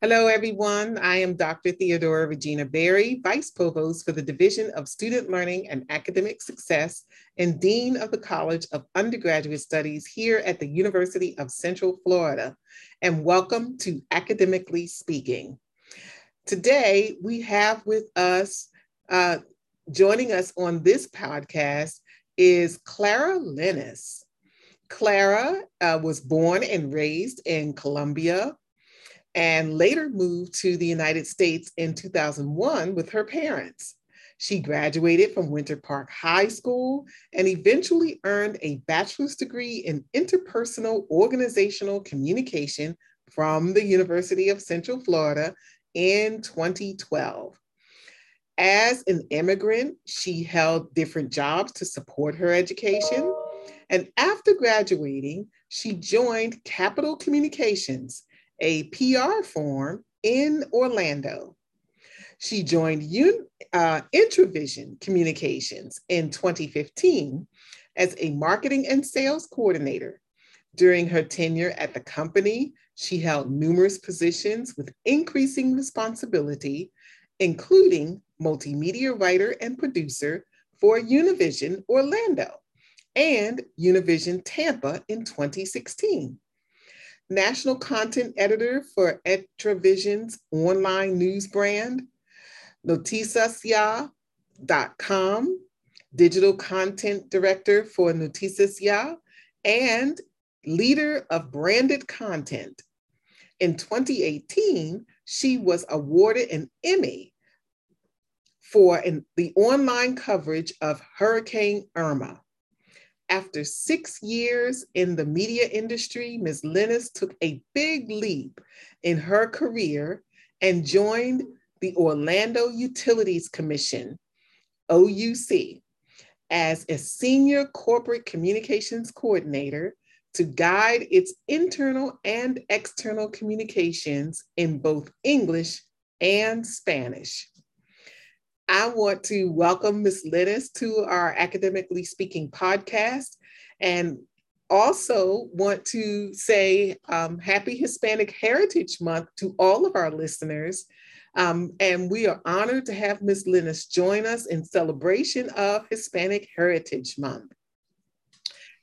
Hello, everyone. I am Dr. Theodora Regina Berry, Vice Provost for the Division of Student Learning and Academic Success and Dean of the College of Undergraduate Studies here at the University of Central Florida. And welcome to Academically Speaking. Today, we have with us, uh, joining us on this podcast is Clara Lenis. Clara uh, was born and raised in Colombia, and later moved to the United States in 2001 with her parents. She graduated from Winter Park High School and eventually earned a bachelor's degree in interpersonal organizational communication from the University of Central Florida in 2012. As an immigrant, she held different jobs to support her education. And after graduating, she joined Capital Communications, a PR firm in Orlando. She joined Un- uh, Entravision Communications in 2015 as a marketing and sales coordinator. During her tenure at the company, she held numerous positions with increasing responsibility, including multimedia writer and producer for Univision Orlando and Univision Tampa in 2016 national content editor for Entravision's online news brand, Noticias.com, digital content director for Noticias Ya, and leader of branded content. In 2018, she was awarded an Emmy for an, the online coverage of Hurricane Irma. After six years in the media industry, Ms. Lenis took a big leap in her career and joined the Orlando Utilities Commission, OUC, as a senior corporate communications coordinator to guide its internal and external communications in both English and Spanish. I want to welcome Ms. Lenis to our Academically Speaking podcast and also want to say um, Happy Hispanic Heritage Month to all of our listeners. Um, and we are honored to have Ms. Lenis join us in celebration of Hispanic Heritage Month.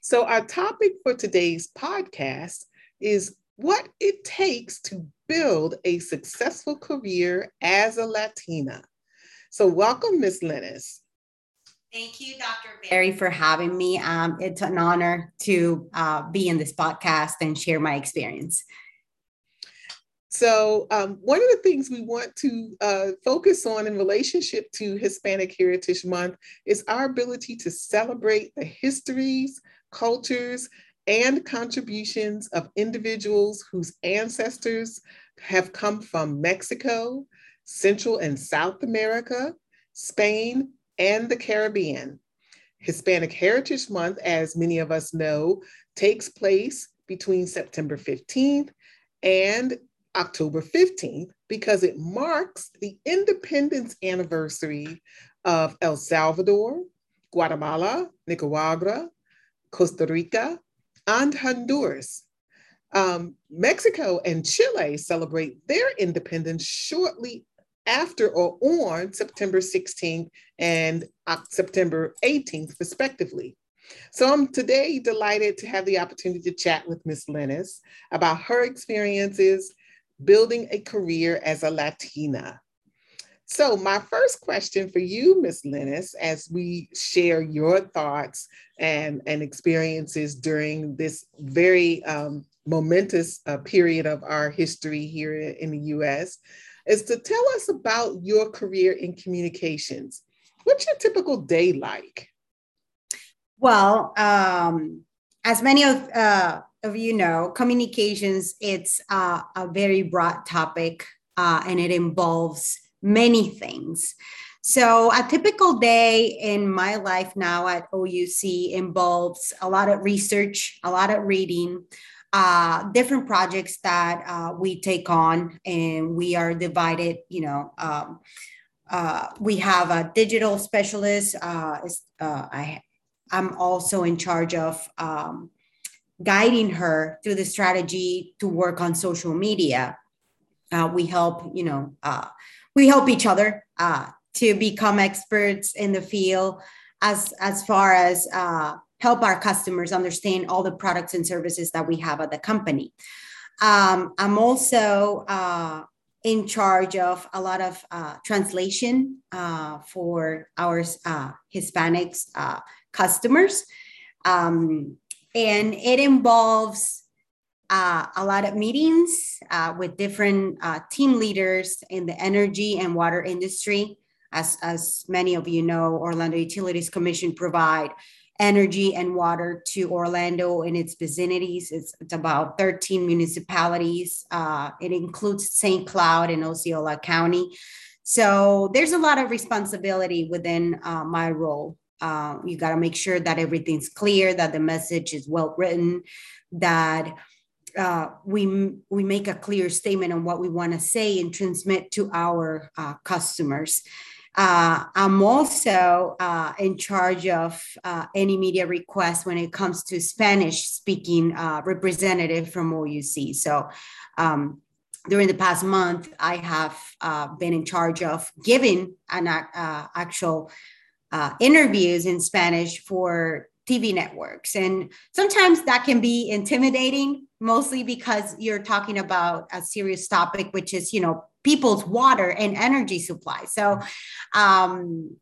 So, our topic for today's podcast is what it takes to build a successful career as a Latina. So, welcome, Ms. Lenis. Thank you, Dr. Berry, for having me. Um, it's an honor to uh, be in this podcast and share my experience. So, um, one of the things we want to uh, focus on in relationship to Hispanic Heritage Month is our ability to celebrate the histories, cultures, and contributions of individuals whose ancestors have come from Mexico, Central and South America, Spain, and the Caribbean. Hispanic Heritage Month, as many of us know, takes place between September 15th and October 15th because it marks the independence anniversary of El Salvador, Guatemala, Nicaragua, Costa Rica, and Honduras. Um, Mexico and Chile celebrate their independence shortly after or on September 16th and September 18th, respectively. So I'm today delighted to have the opportunity to chat with Ms. Lenis about her experiences building a career as a Latina. So my first question for you, Ms. Lenis, as we share your thoughts and, and experiences during this very um, momentous uh, period of our history here in the US, is to tell us about your career in communications. What's your typical day like? Well, um, as many of, uh, of you know, communications, it's uh, a very broad topic uh, and it involves many things. So, a typical day in my life now at OUC involves a lot of research, a lot of reading, uh, different projects that uh, we take on, and we are divided. You know, um, uh, we have a digital specialist. Uh, uh, I, I'm also in charge of um, guiding her through the strategy to work on social media. uh, we help you know we help each other to become experts in the field as as far as help our customers understand all the products and services that we have at the company um, i'm also uh, in charge of a lot of uh, translation uh, for our uh, Hispanics uh, customers. Um, and it involves uh, a lot of meetings with different team leaders in the energy and water industry. As, as many of you know, Orlando Utilities Commission provide energy and water to Orlando and its vicinities. It's, it's about 13 municipalities. Uh, it includes St. Cloud and Osceola County. So there's a lot of responsibility within uh, my role. Uh, you got to make sure that everything's clear, that the message is well written, that uh, we we make a clear statement on what we want to say and transmit to our uh, customers. Uh, I'm also uh, in charge of uh, any media requests when it comes to Spanish speaking uh, representative from OUC. So um, during the past month, I have uh, been in charge of giving an uh, actual interviews in Spanish for TV networks. And sometimes that can be intimidating, mostly because you're talking about a serious topic, which is, you know, people's water and energy supply. So um,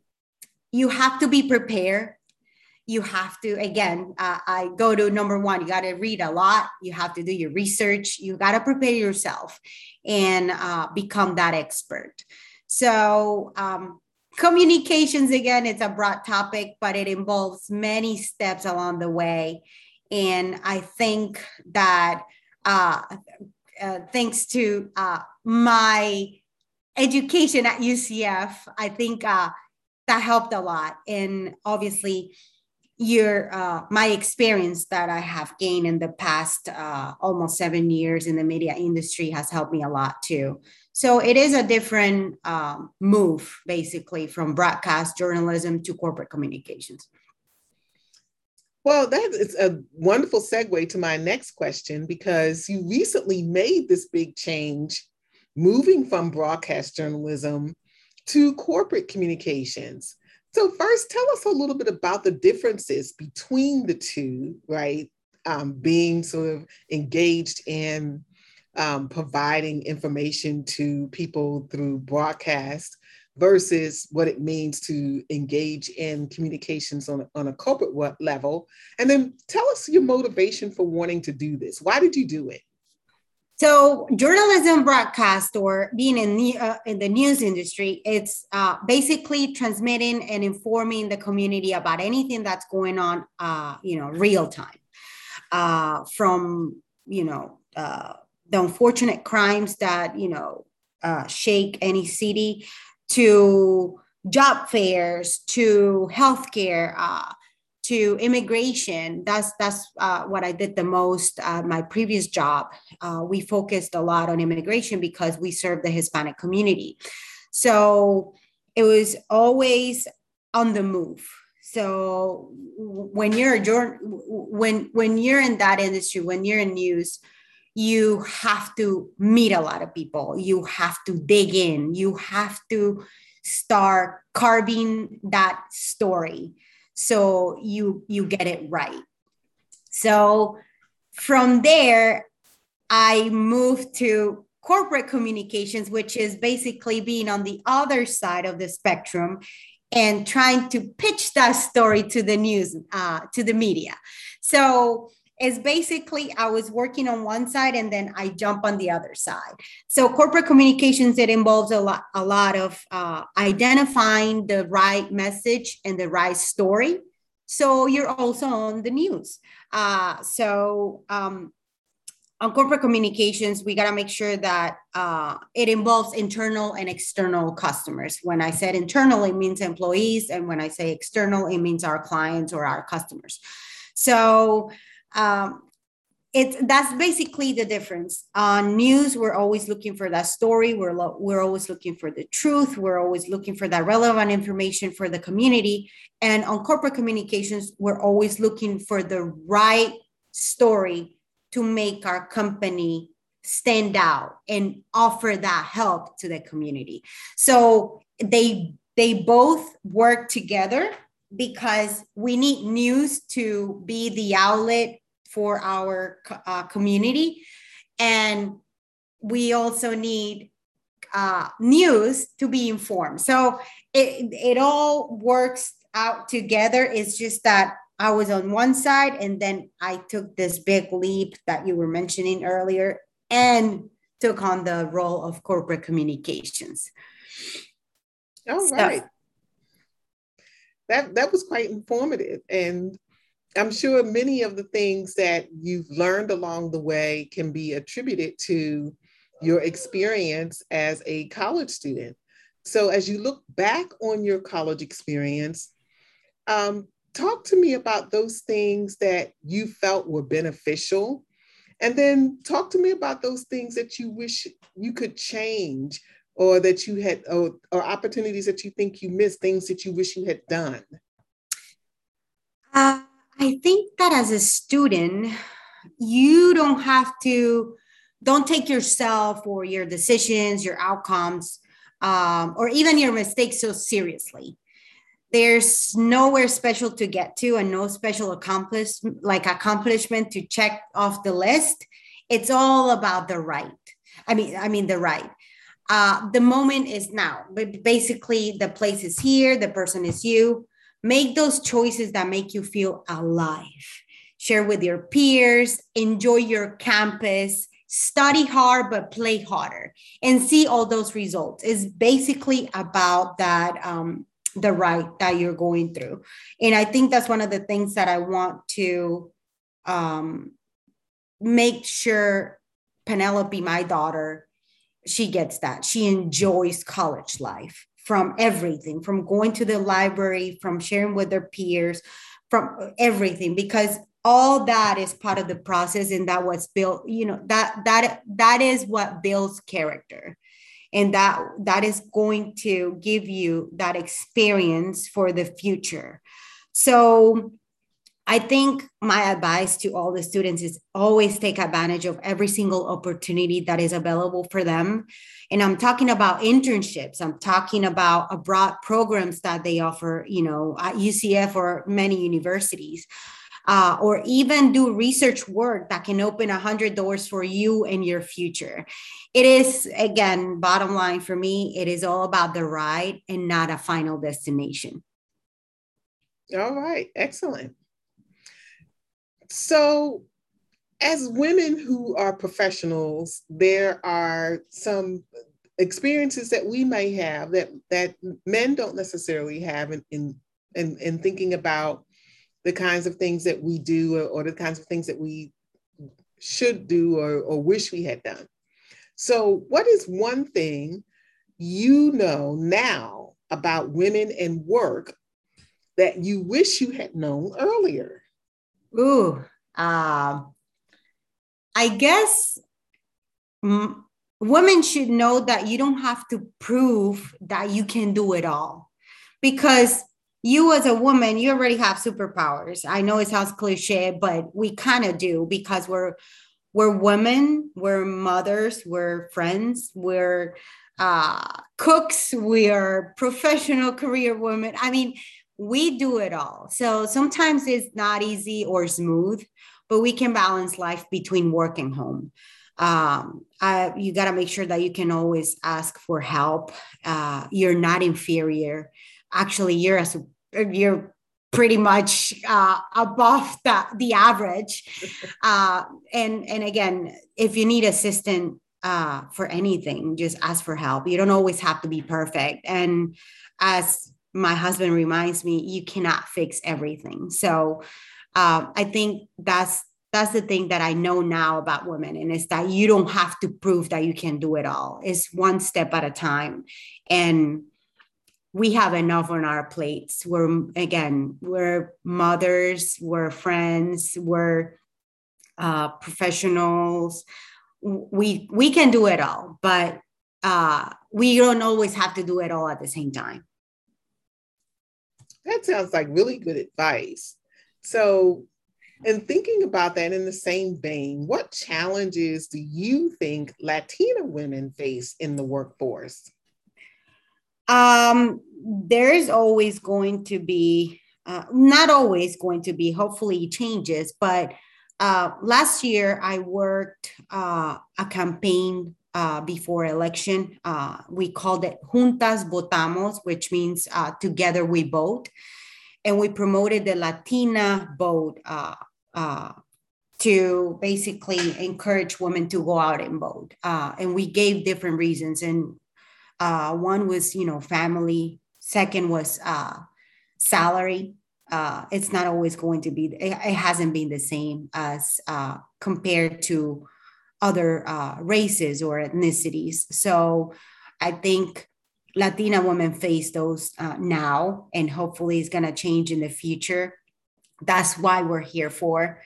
you have to be prepared. You have to, again, uh, I go to number one, you got to read a lot. You have to do your research. You got to prepare yourself and uh, become that expert. So, um, communications, again, it's a broad topic, but it involves many steps along the way. And I think that uh, uh, thanks to uh, my education at UCF, I think uh, that helped a lot. And obviously, your uh, my experience that I have gained in the past uh, almost seven years in the media industry has helped me a lot too. So it is a different um, move, basically, from broadcast journalism to corporate communications. Well, that is a wonderful segue to my next question because you recently made this big change moving from broadcast journalism to corporate communications. So, first, tell us a little bit about the differences between the two, right? Um, being sort of engaged in um, providing information to people through broadcast versus what it means to engage in communications on, on a corporate level. And then tell us your motivation for wanting to do this. Why did you do it? So, journalism broadcast or being in the, uh, in the news industry, it's uh, basically transmitting and informing the community about anything that's going on, uh, you know, real time. Uh, from, you know, uh, the unfortunate crimes that, you know, uh, shake any city to job fairs, to healthcare, uh, to immigration. That's that's uh, what I did the most. at my previous job, uh, we focused a lot on immigration because we serve the Hispanic community. So it was always on the move. So when you're when when you're in that industry, when you're in news, you have to meet a lot of people. You have to dig in. You have to start carving that story so you you get it right. So from there i moved to corporate communications which is basically being on the other side of the spectrum and trying to pitch that story to the news uh, to the media. So is basically I was working on one side and then I jump on the other side. So corporate communications it involves a lot a lot of uh, identifying the right message and the right story. So you're also on the news. Uh, so um, on corporate communications, we got to make sure that uh, it involves internal and external customers. When I said internal, it means employees, and when I say external, it means our clients or our customers. So um, it's that's basically the difference. On news we're always looking for that story. We're lo- we're always looking for the truth. We're always looking for that relevant information for the community. And on corporate communications we're always looking for the right story to make our company stand out and offer that help to the community. So they they both work together because we need news to be the outlet for our uh, community. And we also need uh, news to be informed. So it, it all works out together. It's just that i was on one side and then i took this big leap that you were mentioning earlier and took on the role of corporate communications. All so, right. That that was quite informative. And i'm sure many of the things that you've learned along the way can be attributed to your experience as a college student. So as you look back on your college experience um, talk to me about those things that you felt were beneficial. And then talk to me about those things that you wish you could change or that you had or, or opportunities that you think you missed things that you wish you had done. Uh, i think that as a student you don't have to don't take yourself or your decisions your outcomes um, or even your mistakes so seriously there's nowhere special to get to and no special accomplishment like accomplishment to check off the list it's all about the right i mean i mean the right uh, the moment is now. But basically, the place is here, the person is you. Make those choices that make you feel alive. Share with your peers, enjoy your campus, study hard, but play harder, and see all those results. It's basically about that. Um, the right that you're going through and i think that's one of the things that i want to um, make sure penelope my daughter she gets that. She enjoys college life from everything, from going to the library, from sharing with their peers, from everything, because all that is part of the process and that was built, you know, that that that is what builds character. And that that is going to give you that experience for the future. So I think my advice to all the students is always take advantage of every single opportunity that is available for them. And I'm talking about internships, I'm talking about abroad programs that they offer, you know, at UCF or many universities. Uh, or even do research work that can open a hundred doors for you and your future. It is again, bottom line for me, it is all about the ride and not a final destination. All right, excellent. So, as women who are professionals, there are some experiences that we may have that that men don't necessarily have in in in, in thinking about the kinds of things that we do or, or the kinds of things that we should do or, or wish we had done. So, what is one thing you know now about women and work that you wish you had known earlier? Ooh, uh, I guess m- women should know that you don't have to prove that you can do it all. Because you as a woman you already have superpowers. I know it sounds cliche but we kind of do because we're we're women we're mothers we're friends we're uh, cooks we are professional career women. I mean we do it all. So sometimes it's not easy or smooth, but we can balance life between work and home. Um, I, you got to make sure that you can always ask for help. Uh, you're not inferior. Actually, you're as you're pretty much uh, above the, the average. Uh, and and again, if you need assistance uh, for anything, just ask for help. You don't always have to be perfect. And as my husband reminds me you cannot fix everything. So uh, i think that's that's the thing that i know now about women and it's that you don't have to prove that you can do it all. It's one step at a time and we have enough on our plates. We're again we're mothers we're friends we're uh, professionals. We we can do it all but uh, we don't always have to do it all at the same time that sounds like really good advice. So, And thinking about that in the same vein, what challenges do you think Latina women face in the workforce? Um, there is always going to be, uh, not always going to be, hopefully changes, but uh, last year I worked uh, a campaign uh, before election. Uh, we called it Juntas Votamos, which means uh, together we vote. And we promoted the Latina vote uh, uh, to basically encourage women to go out and vote. Uh, and we gave different reasons. And one was, you know, family. Second was salary. it's not always going to be, it, it hasn't been the same as compared to other uh, races or ethnicities. So I think Latina women face those uh, now, and hopefully it's going to change in the future. That's why we're here for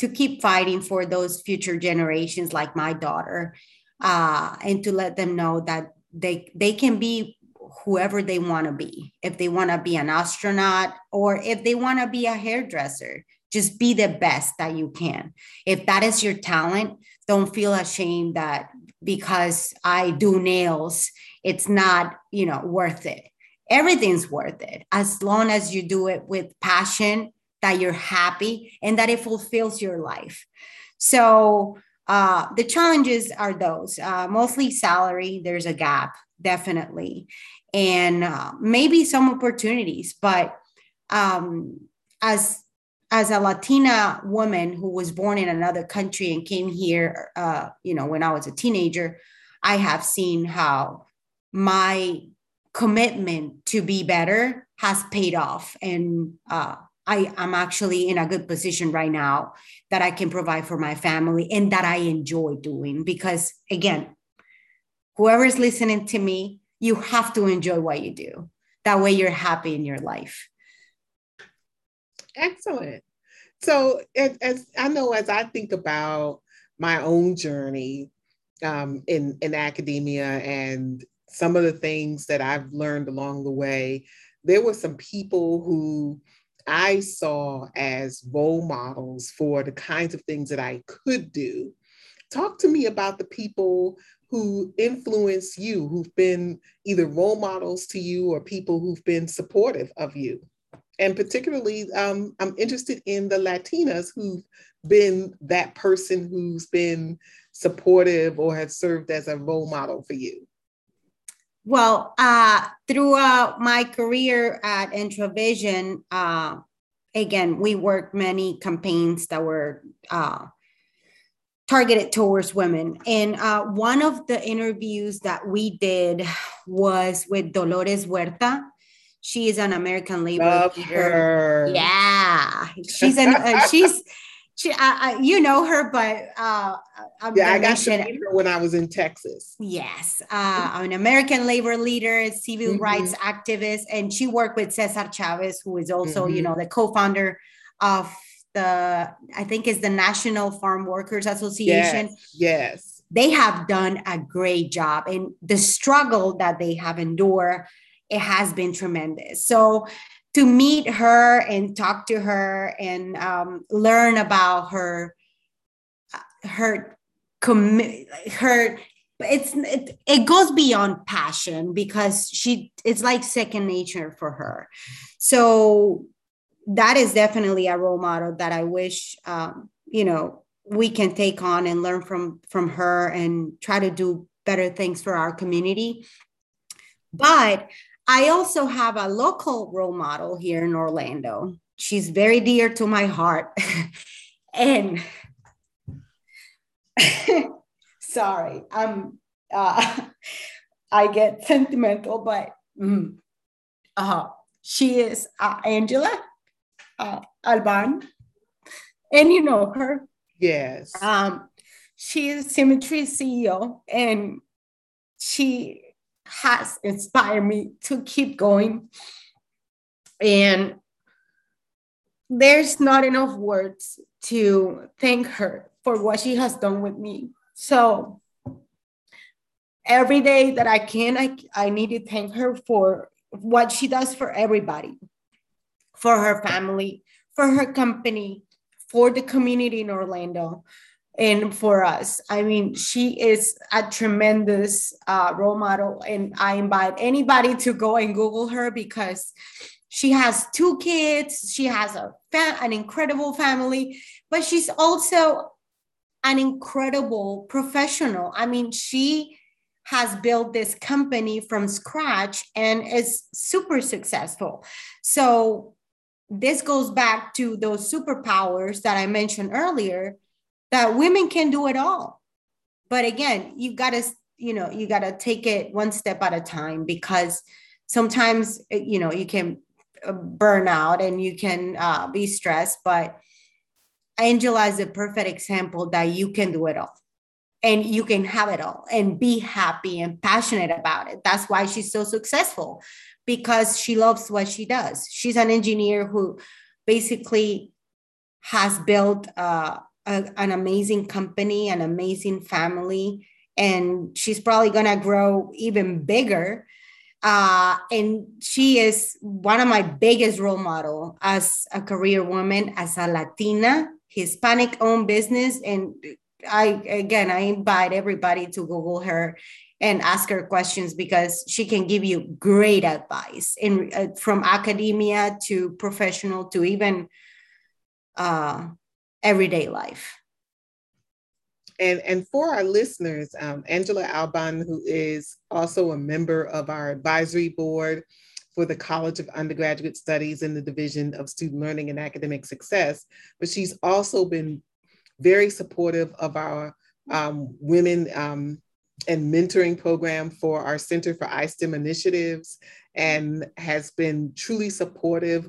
to keep fighting for those future generations, like my daughter, uh, and to let them know that they they can be whoever they want to be. If they want to be an astronaut or if they want to be a hairdresser, just be the best that you can. If that is your talent, don't feel ashamed that because I do nails, it's not, you know, worth it. Everything's worth it as long as you do it with passion, that you're happy, and that it fulfills your life. So uh, the challenges are those uh, mostly salary. There's a gap, definitely, and uh, maybe some opportunities. But um, as as a Latina woman who was born in another country and came here, uh, you know, when I was a teenager, I have seen how my commitment to be better has paid off, and uh, I am actually in a good position right now that I can provide for my family and that I enjoy doing. Because again, whoever is listening to me, you have to enjoy what you do. That way, you're happy in your life. Excellent. So, as, as, I know, as I think about my own journey um, in in academia and some of the things that I've learned along the way, there were some people who I saw as role models for the kinds of things that I could do. Talk to me about the people who influence you, who've been either role models to you or people who've been supportive of you and particularly um, i'm interested in the latinas who've been that person who's been supportive or has served as a role model for you well uh, throughout my career at Entravision uh, again we worked many campaigns that were uh, targeted towards women. And uh, one of the interviews that we did was with Dolores Huerta. She is an American labor Love Her. Yeah, she's an uh, she's she. Uh, you know her, but uh, I'm yeah, I got to meet her when I was in Texas. Yes, uh, an American labor leader, civil mm-hmm. rights activist, and she worked with Cesar Chavez, who is also mm-hmm. you know the co-founder of the I think is the National Farm Workers Association. Yes. yes. They have done a great job, and the struggle that they have endured it has been tremendous. So to meet her and talk to her and um, learn about her her commit her it's it, it goes beyond passion because she it's like second nature for her so that is definitely a role model that i wish um, you know we can take on and learn from from her and try to do better things for our community but I also have a local role model here in Orlando. She's very dear to my heart. and sorry, I'm uh, I get sentimental, but mm, uh, she is uh, Angela uh, Alban, and you know her. Yes. Um, she is SIMETRI CEO, and she has inspired me to keep going. And there's not enough words to thank her for what she has done with me. So every day that I can, I, I need to thank her for what she does for everybody, for her family, for her company, for the community in Orlando and for us. I mean, she is a tremendous uh, role model, and I invite anybody to go and Google her because she has two kids. She has a fa- an incredible family, but she's also an incredible professional. I mean, she has built this company from scratch and is super successful. So this goes back to those superpowers that I mentioned earlier that women can do it all. But again, you've got to, you know, you got to take it one step at a time because sometimes, you know, you can uh, burn out and you can uh, be stressed. But Angela is a perfect example that you can do it all and you can have it all and be happy and passionate about it. That's why she's so successful because she loves what she does. She's an engineer who basically has built uh, a, an amazing company, an amazing family, and she's probably going to grow even bigger. Uh, and she is one of my biggest role model as a career woman, as a Latina, Hispanic owned business. And I, again, I invite everybody to Google her and ask her questions because she can give you great advice in uh, from academia to professional to even uh, everyday life. And, and for our listeners, um, Angela Alban, who is also a member of our advisory board for the College of Undergraduate Studies in the Division of Student Learning and Academic Success, but she's also been very supportive of our um, women um, and mentoring program for our Center for iSTEM initiatives and has been truly supportive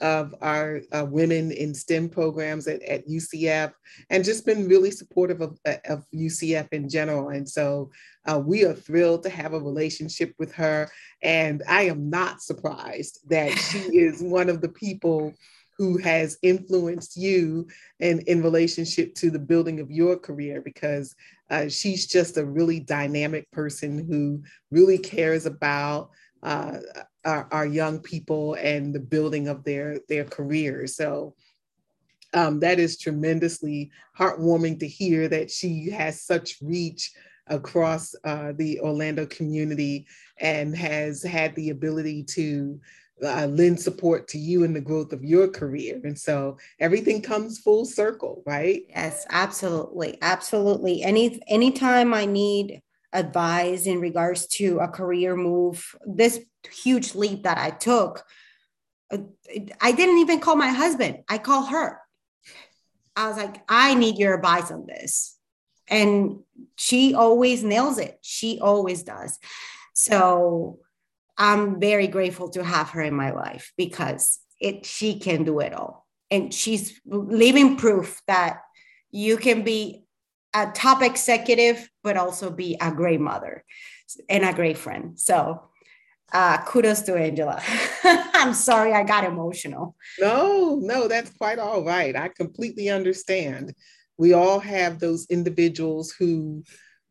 of our uh, women in STEM programs at, at, UCF and just been really supportive of, uh, of UCF in general. And so uh, we are thrilled to have a relationship with her. And I am not surprised that she is one of the people who has influenced you in, in relationship to the building of your career because uh, she's just a really dynamic person who really cares about uh, our, our, young people and the building of their, their careers. So um, that is tremendously heartwarming to hear that she has such reach across uh, the Orlando community and has had the ability to uh, lend support to you in the growth of your career. And so everything comes full circle, right? Yes, absolutely. Absolutely. Any anytime I need advice in regards to a career move, this huge leap that I took, uh, I didn't even call my husband. I call her. I was like, I need your advice on this. And she always nails it. She always does. So I'm very grateful to have her in my life because it she can do it all. And she's living proof that you can be a top executive, but also be a great mother and a great friend. So uh, kudos to Angela. I'm sorry I got emotional. No, no, that's quite all right. I completely understand. We all have those individuals who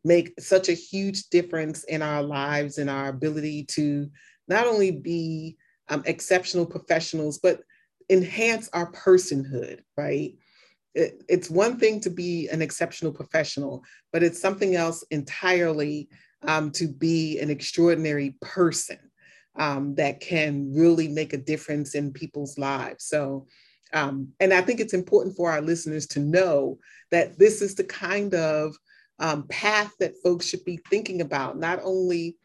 make such a huge difference in our lives and our ability to not only be um, exceptional professionals, but enhance our personhood, right? It, it's one thing to be an exceptional professional, but it's something else entirely um, to be an extraordinary person um, that can really make a difference in people's lives. So, um, and I think it's important for our listeners to know that this is the kind of um, path that folks should be thinking about, not only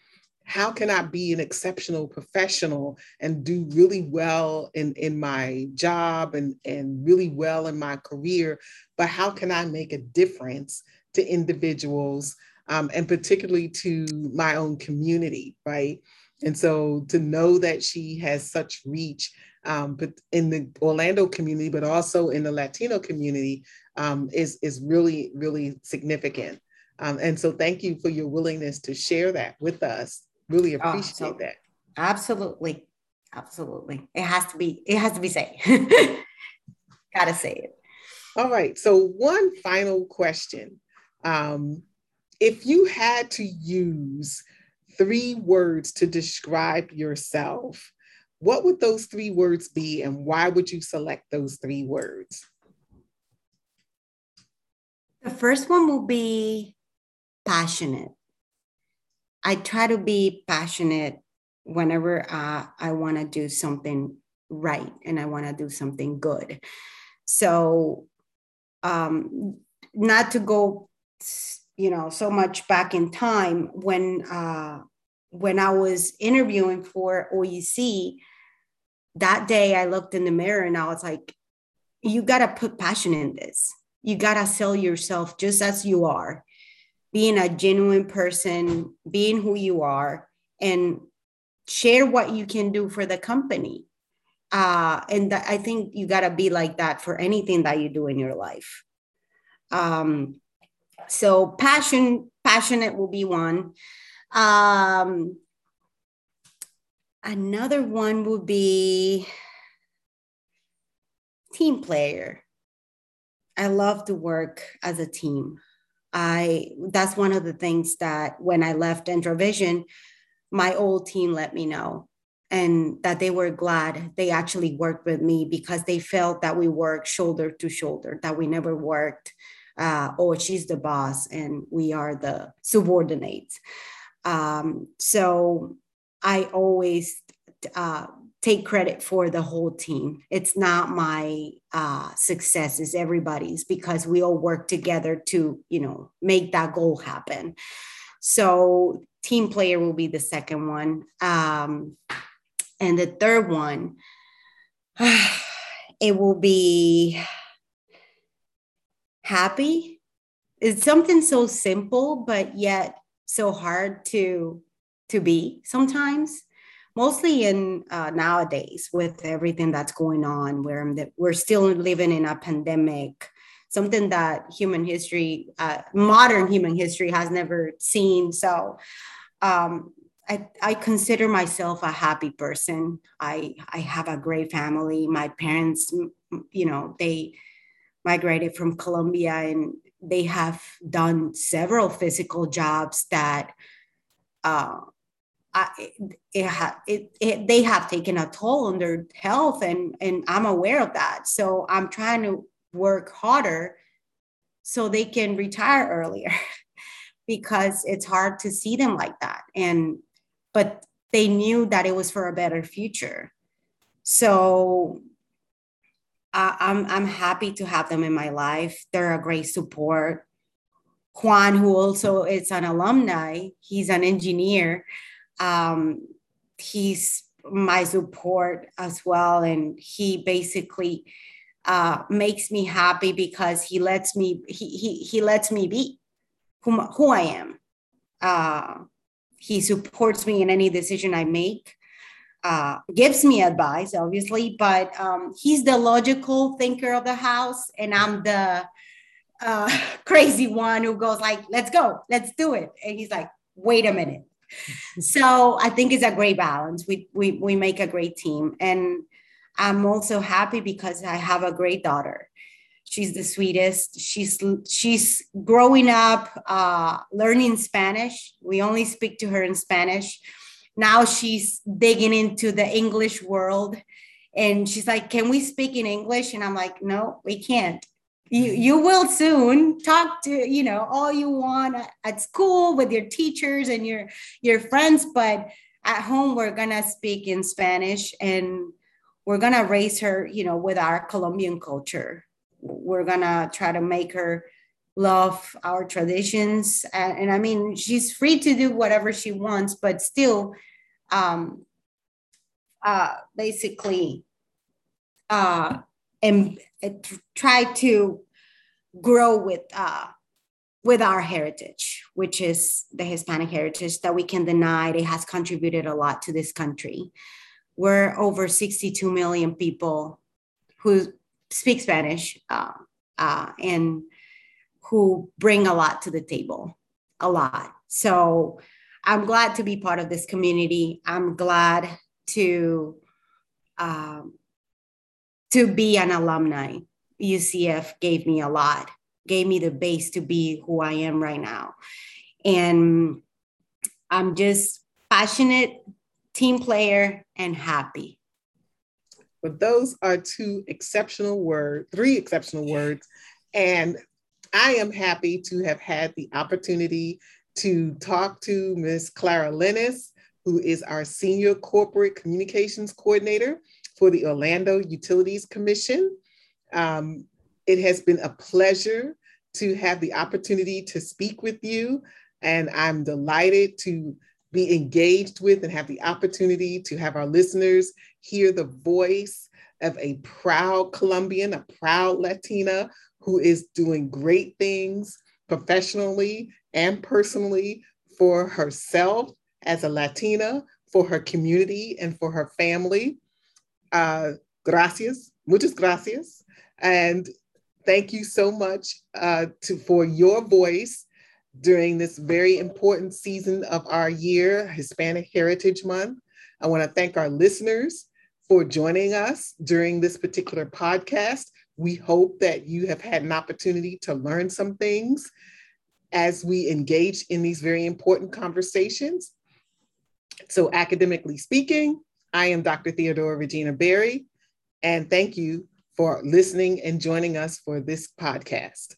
how can I be an exceptional professional and do really well in, in my job and, and really well in my career, but how can I make a difference to individuals um, and particularly to my own community, right? And so to know that she has such reach um, but in the Orlando community, but also in the Latino community, um, is is really really significant. Um, and so, thank you for your willingness to share that with us. Really appreciate oh, so, that. Absolutely, absolutely. It has to be. It has to be said. Gotta say it. All right. So, one final question: um, If you had to use three words to describe yourself, what would those three words be, and why would you select those three words? The first one will be passionate. I try to be passionate whenever uh, I want to do something right and I want to do something good. So, um, not to go, you know, so much back in time when uh, when I was interviewing for OUC, that day I looked in the mirror and I was like, you got to put passion in this. You got to sell yourself just as you are, being a genuine person, being who you are, and share what you can do for the company. Uh, and th- I think you got to be like that for anything that you do in your life. Um, so passion, passionate will be one. Um, another one would be team player. I love to work as a team. I that's one of the things that when I left Entravision, my old team let me know and that they were glad they actually worked with me because they felt that we worked shoulder to shoulder, that we never worked, uh, oh, she's the boss and we are the subordinates. Um, so I always uh, take credit for the whole team. It's not my uh, success; it's everybody's because we all work together to, you know, make that goal happen. So, team player will be the second one, um, and the third one, it will be happy. It's something so simple, but yet so hard to to be sometimes mostly in uh, nowadays with everything that's going on where we're still living in a pandemic something that human history uh, modern human history has never seen. So um, I, I consider myself a happy person. I, I have a great family. My parents you know they migrated from colombia and they have done several physical jobs that uh, It, it, they have taken a toll on their health and, and I'm aware of that. So I'm trying to work harder so they can retire earlier because it's hard to see them like that. And, but they knew that it was for a better future. So I'm, I'm happy to have them in my life. They're a great support. Juan, who also is an alumni, he's an engineer. Um, he's my support as well. And he basically uh, makes me happy because he lets me, he, he, he lets me be who, who I am. Uh, he supports me in any decision I make uh, gives me advice, obviously, but um, he's the logical thinker of the house, and I'm the uh, crazy one who goes like, "Let's go, let's do it," and he's like, "Wait a minute." So I think it's a great balance. We we we make a great team, and I'm also happy because I have a great daughter. She's the sweetest. She's she's growing up, uh, learning Spanish. We only speak to her in Spanish now she's digging into the English world and she's like, Can we speak in English? And I'm like, No, we can't. You, mm-hmm. you will soon talk to you know all you want at school with your teachers and your your friends but at home we're gonna speak in spanish and we're gonna raise her you know with our colombian culture we're gonna try to make her love our traditions and, and, i mean she's free to do whatever she wants but still um uh basically uh and try to grow with uh with our heritage which is the hispanic heritage that we can deny it has contributed a lot to this country we're over 62 million people who speak spanish uh, uh, and who bring a lot to the table, a lot. So I'm glad to be part of this community. I'm glad to um, to be an alumni. UCF gave me a lot, gave me the base to be who I am right now, and I'm just passionate, team player, and happy. But those are two exceptional words, three exceptional words, and I am happy to have had the opportunity to talk to Ms. Clara Lenis, who is our Senior Corporate Communications Coordinator for the Orlando Utilities Commission. Um, it has been a pleasure to have the opportunity to speak with you, and I'm delighted to be engaged with and have the opportunity to have our listeners hear the voice of a proud Colombian, a proud Latina who is doing great things professionally and personally for herself as a Latina, for her community, and for her family. Uh, gracias, muchas gracias. And thank you so much uh, to, for your voice during this very important season of our year, Hispanic Heritage Month. I want to thank our listeners for joining us during this particular podcast. We hope that you have had an opportunity to learn some things as we engage in these very important conversations. So, academically speaking, I am Dr. Theodora Regina Berry, and thank you for listening and joining us for this podcast.